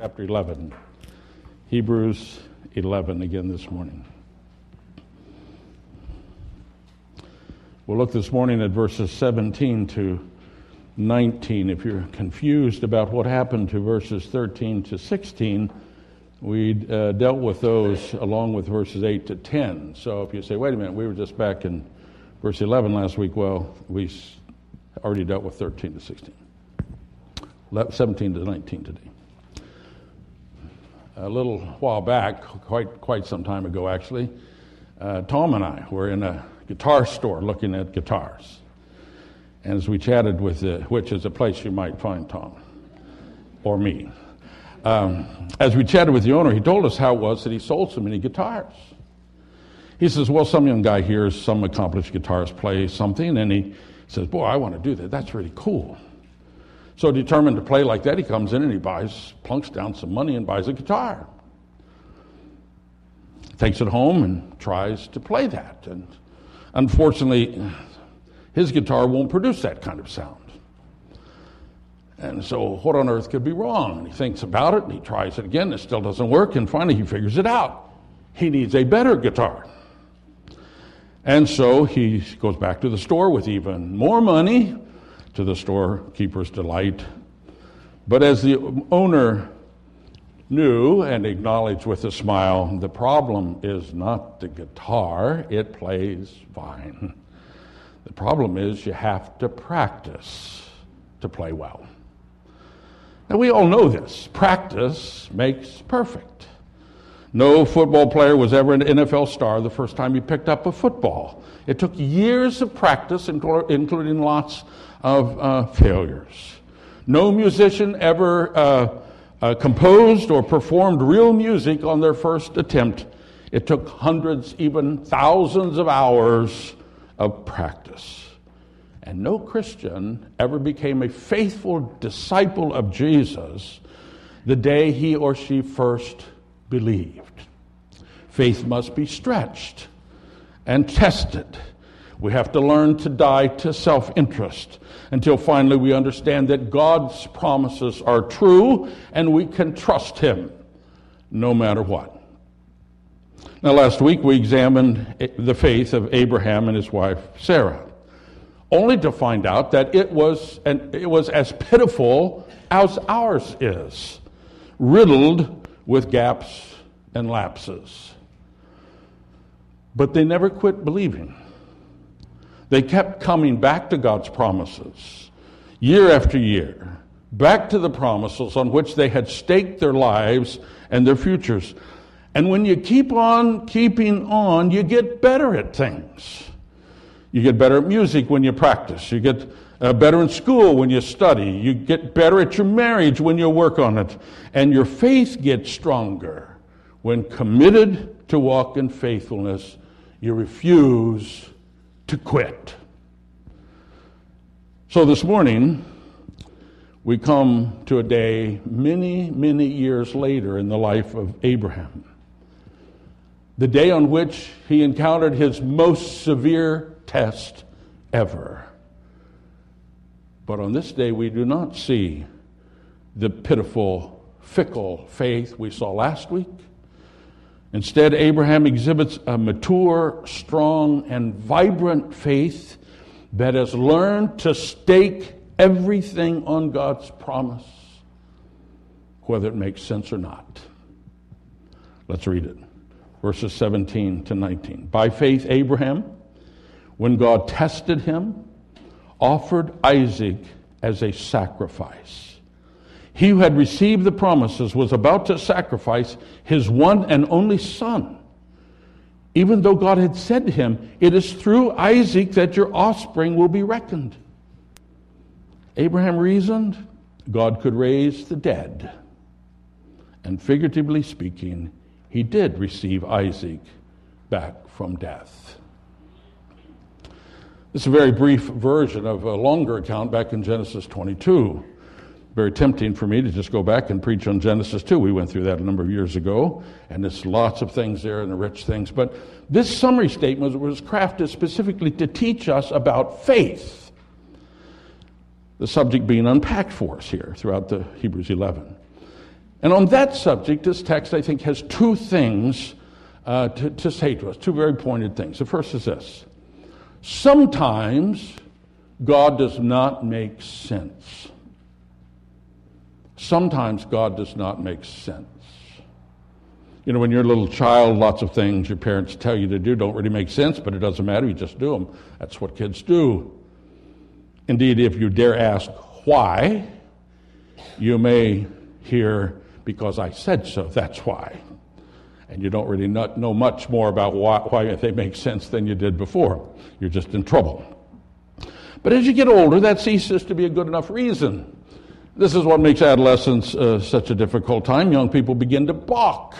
chapter 11. Hebrews 11 again this morning. We'll look this morning at verses 17 to 19. If you're confused about what happened to verses 13 to 16, we uh, dealt with those along with verses 8 to 10. So if you say, wait a minute, we were just back in verse 11 last week, well, we already dealt with 13 to 16. 17 to 19 today. A little while back, quite, quite some time ago actually, uh, Tom and I were in a guitar store looking at guitars. And as we chatted with, the, which is a place you might find Tom or me, um, as we chatted with the owner, he told us how it was that he sold so many guitars. He says, Well, some young guy hears some accomplished guitarist play something, and he says, Boy, I want to do that. That's really cool. So, determined to play like that, he comes in and he buys, plunks down some money and buys a guitar. Takes it home and tries to play that. And unfortunately, his guitar won't produce that kind of sound. And so, what on earth could be wrong? And he thinks about it and he tries it again. It still doesn't work. And finally, he figures it out. He needs a better guitar. And so he goes back to the store with even more money to the storekeeper's delight. But as the owner knew and acknowledged with a smile, the problem is not the guitar, it plays fine. The problem is you have to practice to play well. Now, we all know this. Practice makes perfect. No football player was ever an NFL star the first time he picked up a football. It took years of practice, including lots of uh, failures. No musician ever uh, uh, composed or performed real music on their first attempt. It took hundreds, even thousands of hours of practice. And no Christian ever became a faithful disciple of Jesus the day he or she first believed. Faith must be stretched and tested. We have to learn to die to self interest until finally we understand that God's promises are true and we can trust Him no matter what. Now, last week we examined the faith of Abraham and his wife Sarah, only to find out that it was, and it was as pitiful as ours is, riddled with gaps and lapses. But they never quit believing. They kept coming back to God's promises year after year, back to the promises on which they had staked their lives and their futures. And when you keep on keeping on, you get better at things. You get better at music when you practice. You get uh, better in school when you study. You get better at your marriage when you work on it. And your faith gets stronger when committed to walk in faithfulness. You refuse to quit. So this morning, we come to a day many, many years later in the life of Abraham. The day on which he encountered his most severe test ever. But on this day, we do not see the pitiful, fickle faith we saw last week. Instead, Abraham exhibits a mature, strong, and vibrant faith that has learned to stake everything on God's promise, whether it makes sense or not. Let's read it. Verses 17 to 19. By faith, Abraham, when God tested him, offered Isaac as a sacrifice. He who had received the promises was about to sacrifice his one and only son. Even though God had said to him, It is through Isaac that your offspring will be reckoned. Abraham reasoned God could raise the dead. And figuratively speaking, he did receive Isaac back from death. This is a very brief version of a longer account back in Genesis 22 very tempting for me to just go back and preach on Genesis 2. We went through that a number of years ago, and there's lots of things there and the rich things. But this summary statement was crafted specifically to teach us about faith. The subject being unpacked for us here throughout the Hebrews 11. And on that subject, this text, I think, has two things uh, to, to say to us, two very pointed things. The first is this sometimes God does not make sense. Sometimes God does not make sense. You know, when you're a little child, lots of things your parents tell you to do don't really make sense, but it doesn't matter. You just do them. That's what kids do. Indeed, if you dare ask why, you may hear, because I said so, that's why. And you don't really not know much more about why, why they make sense than you did before. You're just in trouble. But as you get older, that ceases to be a good enough reason. This is what makes adolescence uh, such a difficult time. Young people begin to balk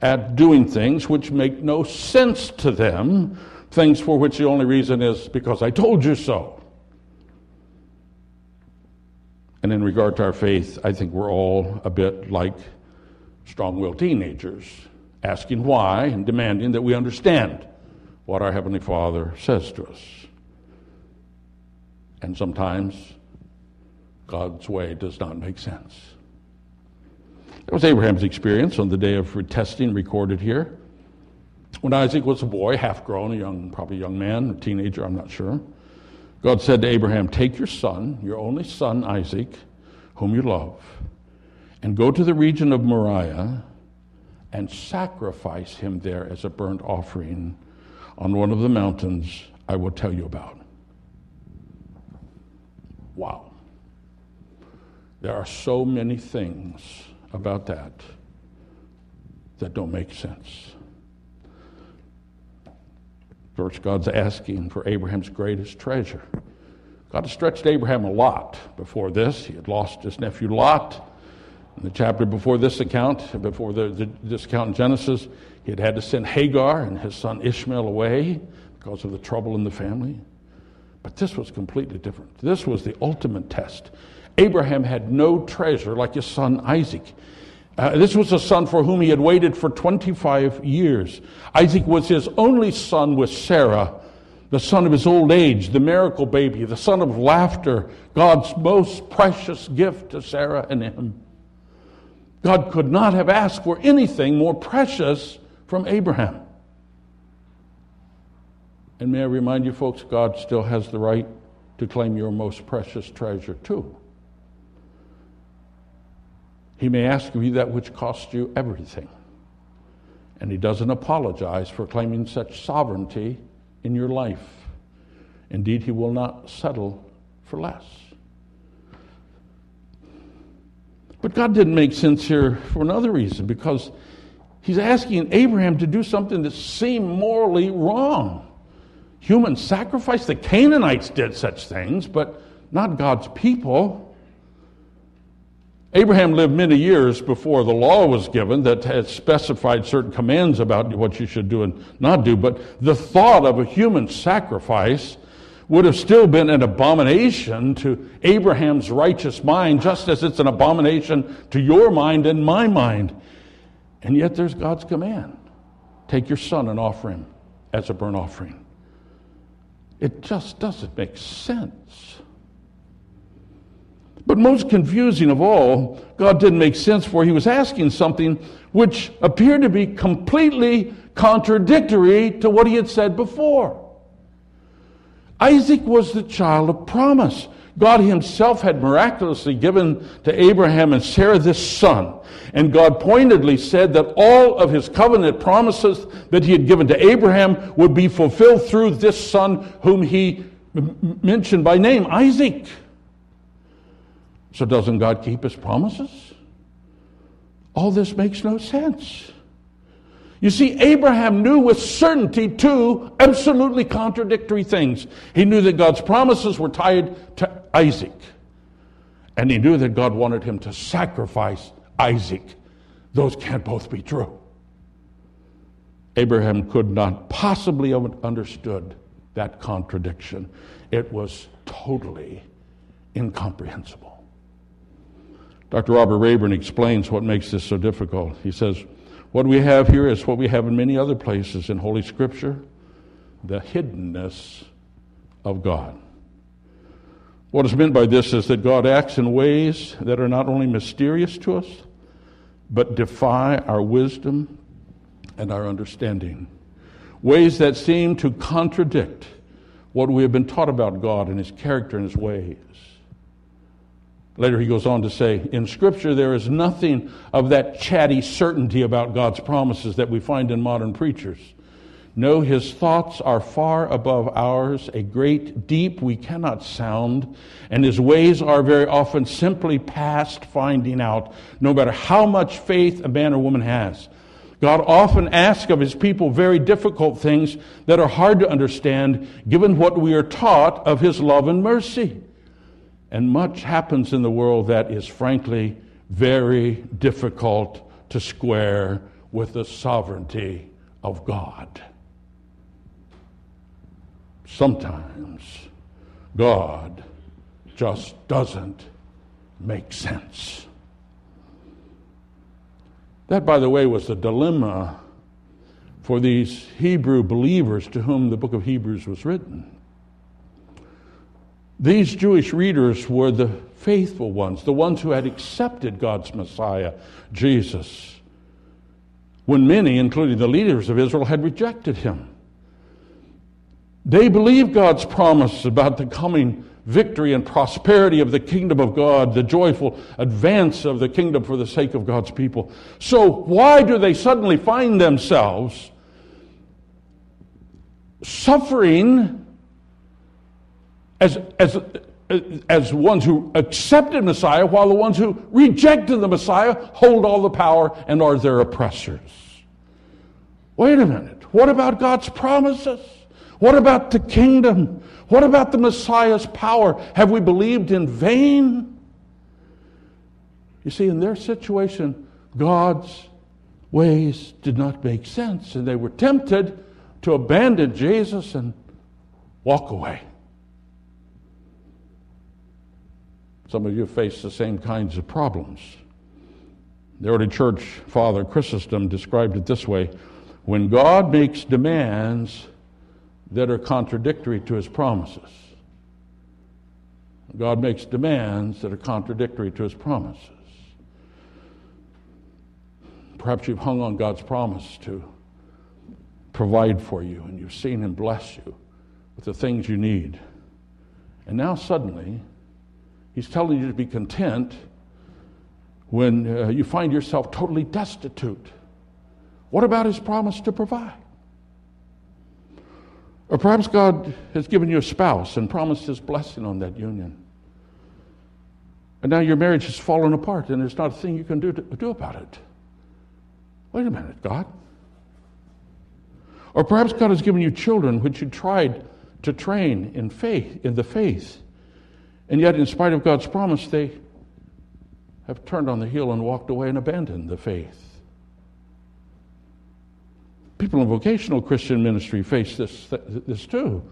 at doing things which make no sense to them, things for which the only reason is because I told you so. And in regard to our faith, I think we're all a bit like strong willed teenagers, asking why and demanding that we understand what our Heavenly Father says to us. And sometimes God's way does not make sense. That was Abraham's experience on the day of testing recorded here. When Isaac was a boy, half grown, a young, probably a young man, a teenager, I'm not sure, God said to Abraham, Take your son, your only son Isaac, whom you love, and go to the region of Moriah and sacrifice him there as a burnt offering on one of the mountains I will tell you about. Wow. There are so many things about that that don't make sense. First, God's asking for Abraham's greatest treasure. God has stretched Abraham a lot before this. He had lost his nephew Lot. In the chapter before this account, before the, the, this account in Genesis, he had had to send Hagar and his son Ishmael away because of the trouble in the family. But this was completely different. This was the ultimate test. Abraham had no treasure like his son Isaac. Uh, this was a son for whom he had waited for 25 years. Isaac was his only son with Sarah, the son of his old age, the miracle baby, the son of laughter, God's most precious gift to Sarah and him. God could not have asked for anything more precious from Abraham. And may I remind you, folks, God still has the right to claim your most precious treasure, too. He may ask of you that which costs you everything. And he doesn't apologize for claiming such sovereignty in your life. Indeed, he will not settle for less. But God didn't make sense here for another reason, because he's asking Abraham to do something that seemed morally wrong. Human sacrifice, the Canaanites did such things, but not God's people. Abraham lived many years before the law was given that had specified certain commands about what you should do and not do, but the thought of a human sacrifice would have still been an abomination to Abraham's righteous mind, just as it's an abomination to your mind and my mind. And yet there's God's command take your son and offer him as a burnt offering. It just doesn't make sense. But most confusing of all, God didn't make sense for he was asking something which appeared to be completely contradictory to what he had said before. Isaac was the child of promise. God himself had miraculously given to Abraham and Sarah this son. And God pointedly said that all of his covenant promises that he had given to Abraham would be fulfilled through this son whom he mentioned by name, Isaac. So, doesn't God keep his promises? All this makes no sense. You see, Abraham knew with certainty two absolutely contradictory things. He knew that God's promises were tied to Isaac, and he knew that God wanted him to sacrifice Isaac. Those can't both be true. Abraham could not possibly have understood that contradiction. It was totally incomprehensible. Dr. Robert Rayburn explains what makes this so difficult. He says, What we have here is what we have in many other places in Holy Scripture the hiddenness of God. What is meant by this is that God acts in ways that are not only mysterious to us, but defy our wisdom and our understanding. Ways that seem to contradict what we have been taught about God and His character and His ways. Later, he goes on to say, in Scripture, there is nothing of that chatty certainty about God's promises that we find in modern preachers. No, his thoughts are far above ours, a great deep we cannot sound, and his ways are very often simply past finding out, no matter how much faith a man or woman has. God often asks of his people very difficult things that are hard to understand given what we are taught of his love and mercy. And much happens in the world that is frankly very difficult to square with the sovereignty of God. Sometimes God just doesn't make sense. That, by the way, was the dilemma for these Hebrew believers to whom the book of Hebrews was written. These Jewish readers were the faithful ones, the ones who had accepted God's Messiah, Jesus, when many, including the leaders of Israel, had rejected him. They believed God's promise about the coming victory and prosperity of the kingdom of God, the joyful advance of the kingdom for the sake of God's people. So, why do they suddenly find themselves suffering as, as, as ones who accepted Messiah, while the ones who rejected the Messiah hold all the power and are their oppressors. Wait a minute. What about God's promises? What about the kingdom? What about the Messiah's power? Have we believed in vain? You see, in their situation, God's ways did not make sense, and they were tempted to abandon Jesus and walk away. Some of you face the same kinds of problems. The early church father Chrysostom described it this way when God makes demands that are contradictory to his promises. God makes demands that are contradictory to his promises. Perhaps you've hung on God's promise to provide for you, and you've seen him bless you with the things you need. And now suddenly, He's telling you to be content when uh, you find yourself totally destitute. What about his promise to provide? Or perhaps God has given you a spouse and promised his blessing on that union. And now your marriage has fallen apart and there's not a thing you can do, to, do about it. Wait a minute, God. Or perhaps God has given you children which you tried to train in faith, in the faith. And yet, in spite of God's promise, they have turned on the heel and walked away and abandoned the faith. People in vocational Christian ministry face this, this too.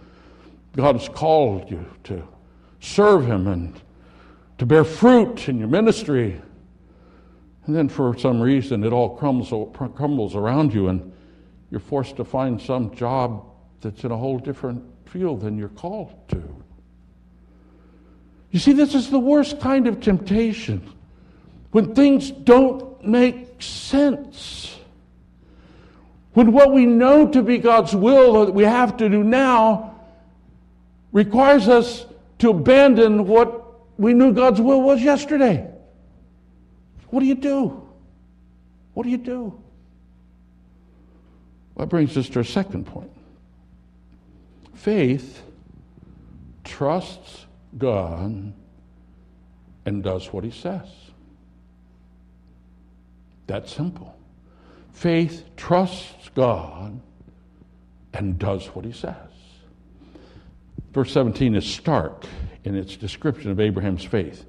God has called you to serve Him and to bear fruit in your ministry. And then, for some reason, it all crumbles, crumbles around you, and you're forced to find some job that's in a whole different field than you're called to. You see, this is the worst kind of temptation when things don't make sense. When what we know to be God's will that we have to do now requires us to abandon what we knew God's will was yesterday. What do you do? What do you do? That brings us to our second point. Faith trusts God and does what he says. That's simple. Faith trusts God and does what he says. Verse 17 is stark in its description of Abraham's faith.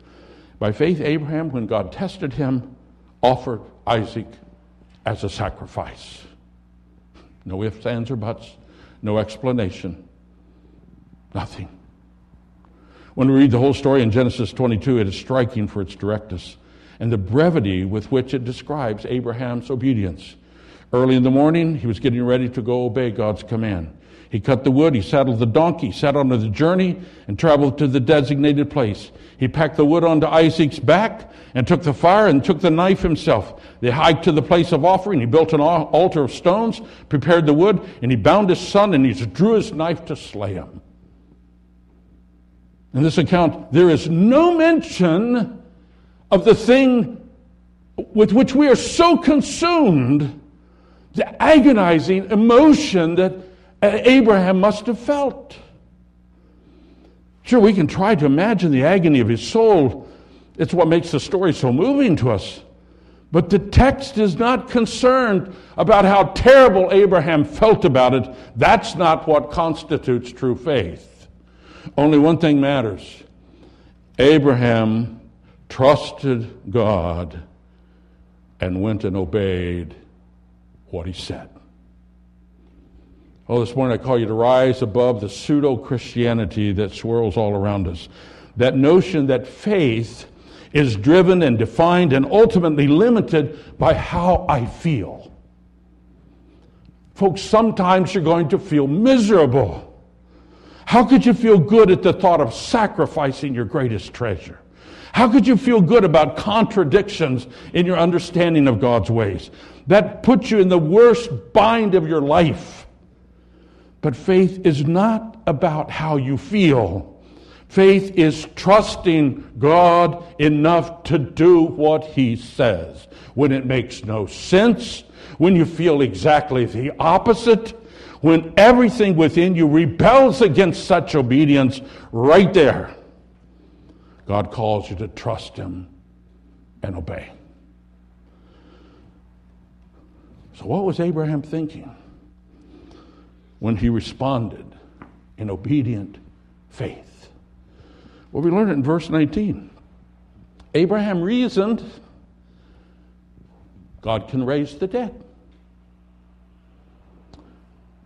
By faith, Abraham, when God tested him, offered Isaac as a sacrifice. No ifs, ands, or buts, no explanation, nothing. When we read the whole story in Genesis 22, it is striking for its directness and the brevity with which it describes Abraham's obedience. Early in the morning, he was getting ready to go obey God's command. He cut the wood, he saddled the donkey, set out on the journey, and traveled to the designated place. He packed the wood onto Isaac's back and took the fire and took the knife himself. They hiked to the place of offering. He built an altar of stones, prepared the wood, and he bound his son and he drew his knife to slay him. In this account, there is no mention of the thing with which we are so consumed, the agonizing emotion that uh, Abraham must have felt. Sure, we can try to imagine the agony of his soul. It's what makes the story so moving to us. But the text is not concerned about how terrible Abraham felt about it. That's not what constitutes true faith. Only one thing matters Abraham trusted God and went and obeyed what he said. Oh, this morning I call you to rise above the pseudo Christianity that swirls all around us. That notion that faith is driven and defined and ultimately limited by how I feel. Folks, sometimes you're going to feel miserable. How could you feel good at the thought of sacrificing your greatest treasure? How could you feel good about contradictions in your understanding of God's ways? That puts you in the worst bind of your life. But faith is not about how you feel. Faith is trusting God enough to do what He says. When it makes no sense, when you feel exactly the opposite, when everything within you rebels against such obedience, right there God calls you to trust Him and obey. So, what was Abraham thinking when he responded in obedient faith? Well, we learn it in verse 19. Abraham reasoned God can raise the dead.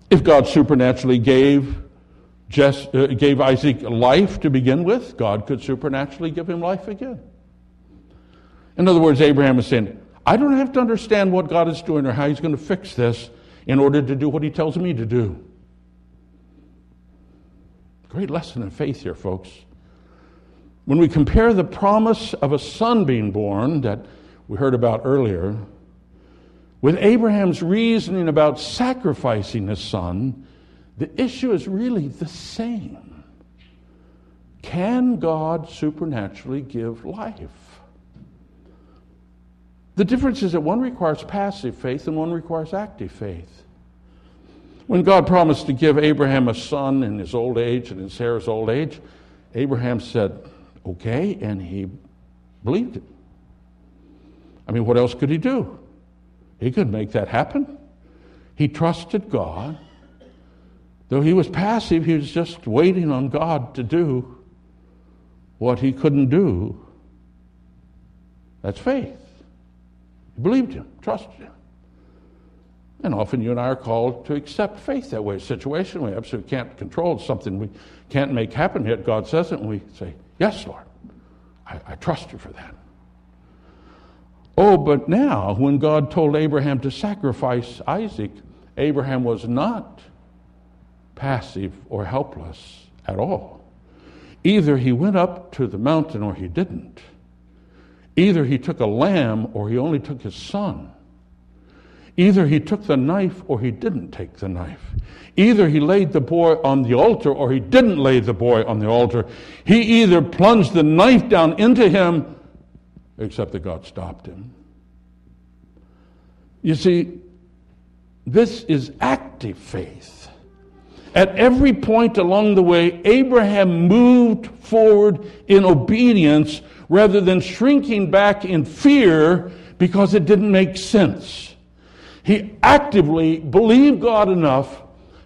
If God supernaturally gave just uh, gave Isaac life to begin with, God could supernaturally give him life again. In other words, Abraham is saying, I don't have to understand what God is doing or how he's going to fix this in order to do what he tells me to do. Great lesson in faith here, folks. When we compare the promise of a son being born that we heard about earlier with Abraham's reasoning about sacrificing his son, the issue is really the same. Can God supernaturally give life? The difference is that one requires passive faith and one requires active faith. When God promised to give Abraham a son in his old age and in Sarah's old age, Abraham said, okay, and he believed it. I mean, what else could he do? He could make that happen. He trusted God Though he was passive, he was just waiting on God to do what he couldn't do. That's faith. He believed him, trusted him. And often you and I are called to accept faith that way. A situation we absolutely can't control, something we can't make happen, yet God says it, and we say, Yes, Lord, I, I trust you for that. Oh, but now, when God told Abraham to sacrifice Isaac, Abraham was not passive or helpless at all. Either he went up to the mountain or he didn't. Either he took a lamb or he only took his son. Either he took the knife or he didn't take the knife. Either he laid the boy on the altar or he didn't lay the boy on the altar. He either plunged the knife down into him, except that God stopped him. You see, this is active faith. At every point along the way, Abraham moved forward in obedience rather than shrinking back in fear because it didn't make sense. He actively believed God enough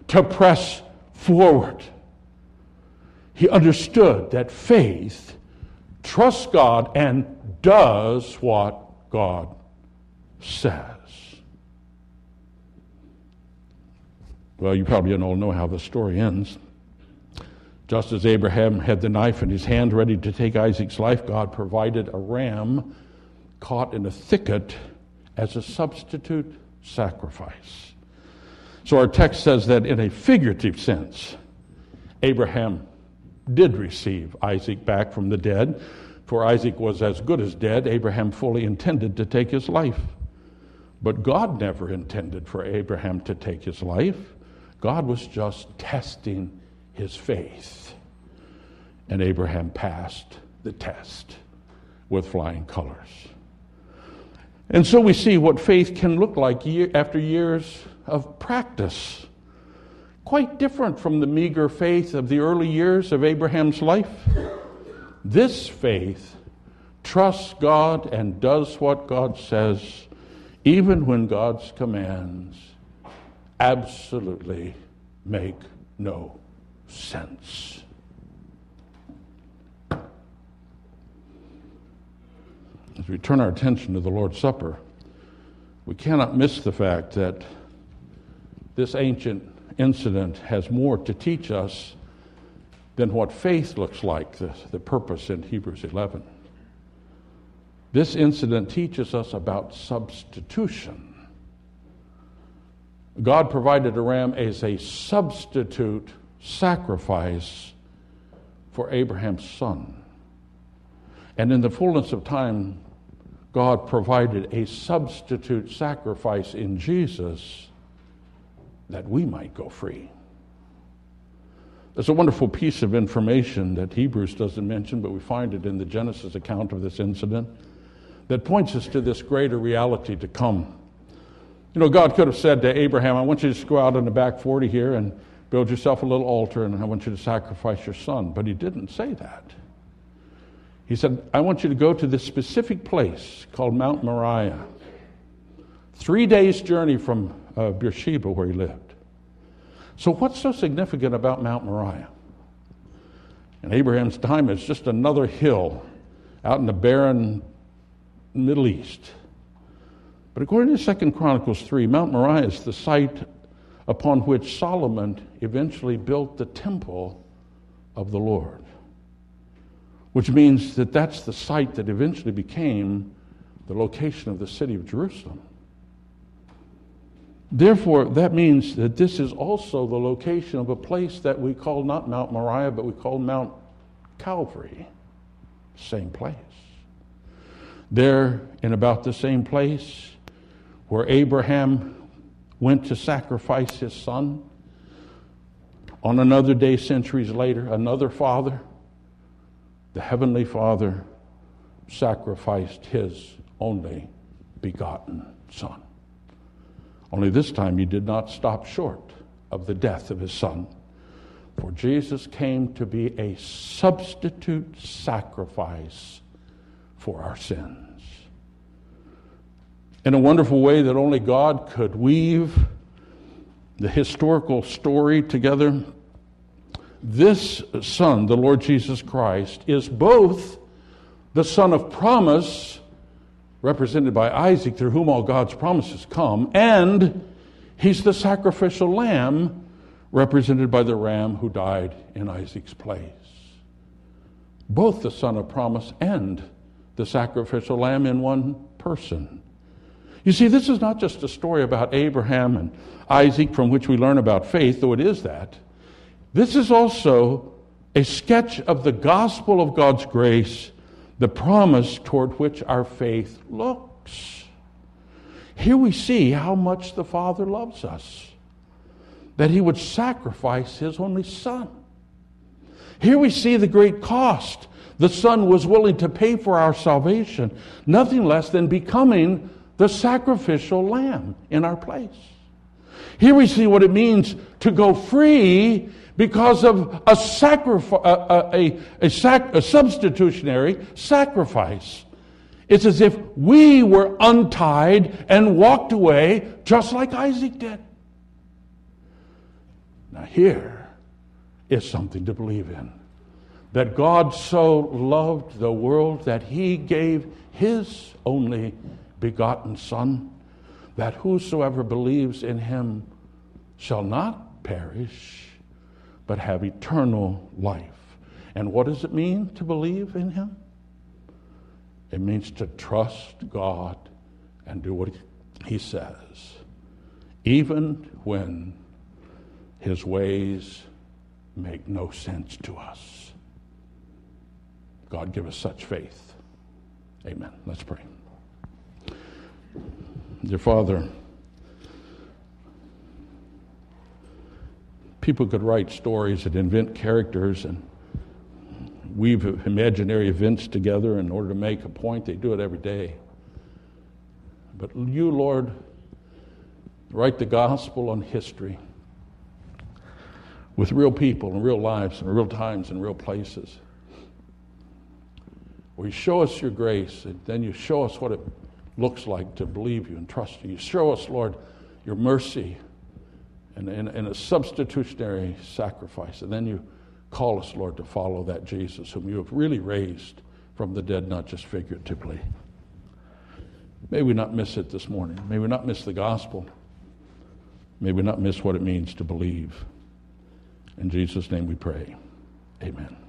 to press forward. He understood that faith trusts God and does what God says. Well, you probably don't all know how the story ends. Just as Abraham had the knife in his hand ready to take Isaac's life, God provided a ram caught in a thicket as a substitute sacrifice. So our text says that in a figurative sense, Abraham did receive Isaac back from the dead, for Isaac was as good as dead. Abraham fully intended to take his life. But God never intended for Abraham to take his life. God was just testing his faith. And Abraham passed the test with flying colors. And so we see what faith can look like year after years of practice. Quite different from the meager faith of the early years of Abraham's life. This faith trusts God and does what God says, even when God's commands absolutely make no sense. As we turn our attention to the Lord's Supper, we cannot miss the fact that this ancient incident has more to teach us than what faith looks like, the, the purpose in Hebrews 11. This incident teaches us about substitution. God provided a ram as a substitute sacrifice for Abraham's son. And in the fullness of time, God provided a substitute sacrifice in Jesus that we might go free. There's a wonderful piece of information that Hebrews doesn't mention, but we find it in the Genesis account of this incident that points us to this greater reality to come. You know, God could have said to Abraham, I want you to just go out in the back 40 here and build yourself a little altar, and I want you to sacrifice your son. But he didn't say that. He said, I want you to go to this specific place called Mount Moriah. Three days' journey from uh, Beersheba, where he lived. So, what's so significant about Mount Moriah? In Abraham's time, it's just another hill out in the barren Middle East. But according to 2 Chronicles 3, Mount Moriah is the site upon which Solomon eventually built the temple of the Lord, which means that that's the site that eventually became the location of the city of Jerusalem. Therefore, that means that this is also the location of a place that we call not Mount Moriah, but we call Mount Calvary. Same place. There, in about the same place where Abraham went to sacrifice his son, on another day, centuries later, another father, the Heavenly Father, sacrificed his only begotten Son. Only this time he did not stop short of the death of his son. For Jesus came to be a substitute sacrifice for our sins. In a wonderful way that only God could weave the historical story together, this Son, the Lord Jesus Christ, is both the Son of promise represented by Isaac, through whom all God's promises come, and he's the sacrificial lamb, represented by the ram who died in Isaac's place. Both the son of promise and the sacrificial lamb in one person. You see, this is not just a story about Abraham and Isaac from which we learn about faith, though it is that. This is also a sketch of the gospel of God's grace the promise toward which our faith looks. Here we see how much the Father loves us, that He would sacrifice His only Son. Here we see the great cost the Son was willing to pay for our salvation, nothing less than becoming the sacrificial lamb in our place. Here we see what it means to go free because of a, sacrifice, a, a, sac- a substitutionary sacrifice. It's as if we were untied and walked away just like Isaac did. Now, here is something to believe in that God so loved the world that he gave his only begotten Son, that whosoever believes in him shall not perish but have eternal life. And what does it mean to believe in Him? It means to trust God and do what He says. even when his ways make no sense to us. God, give us such faith. Amen. Let's pray. Dear Father, people could write stories and invent characters and weave imaginary events together in order to make a point. They do it every day. But you, Lord, write the gospel on history with real people and real lives and real times and real places. Where you show us your grace, and then you show us what it looks like to believe you and trust you. You show us, Lord, your mercy and, and, and a substitutionary sacrifice. And then you call us, Lord, to follow that Jesus whom you have really raised from the dead, not just figuratively. May we not miss it this morning. May we not miss the gospel. May we not miss what it means to believe. In Jesus' name we pray. Amen.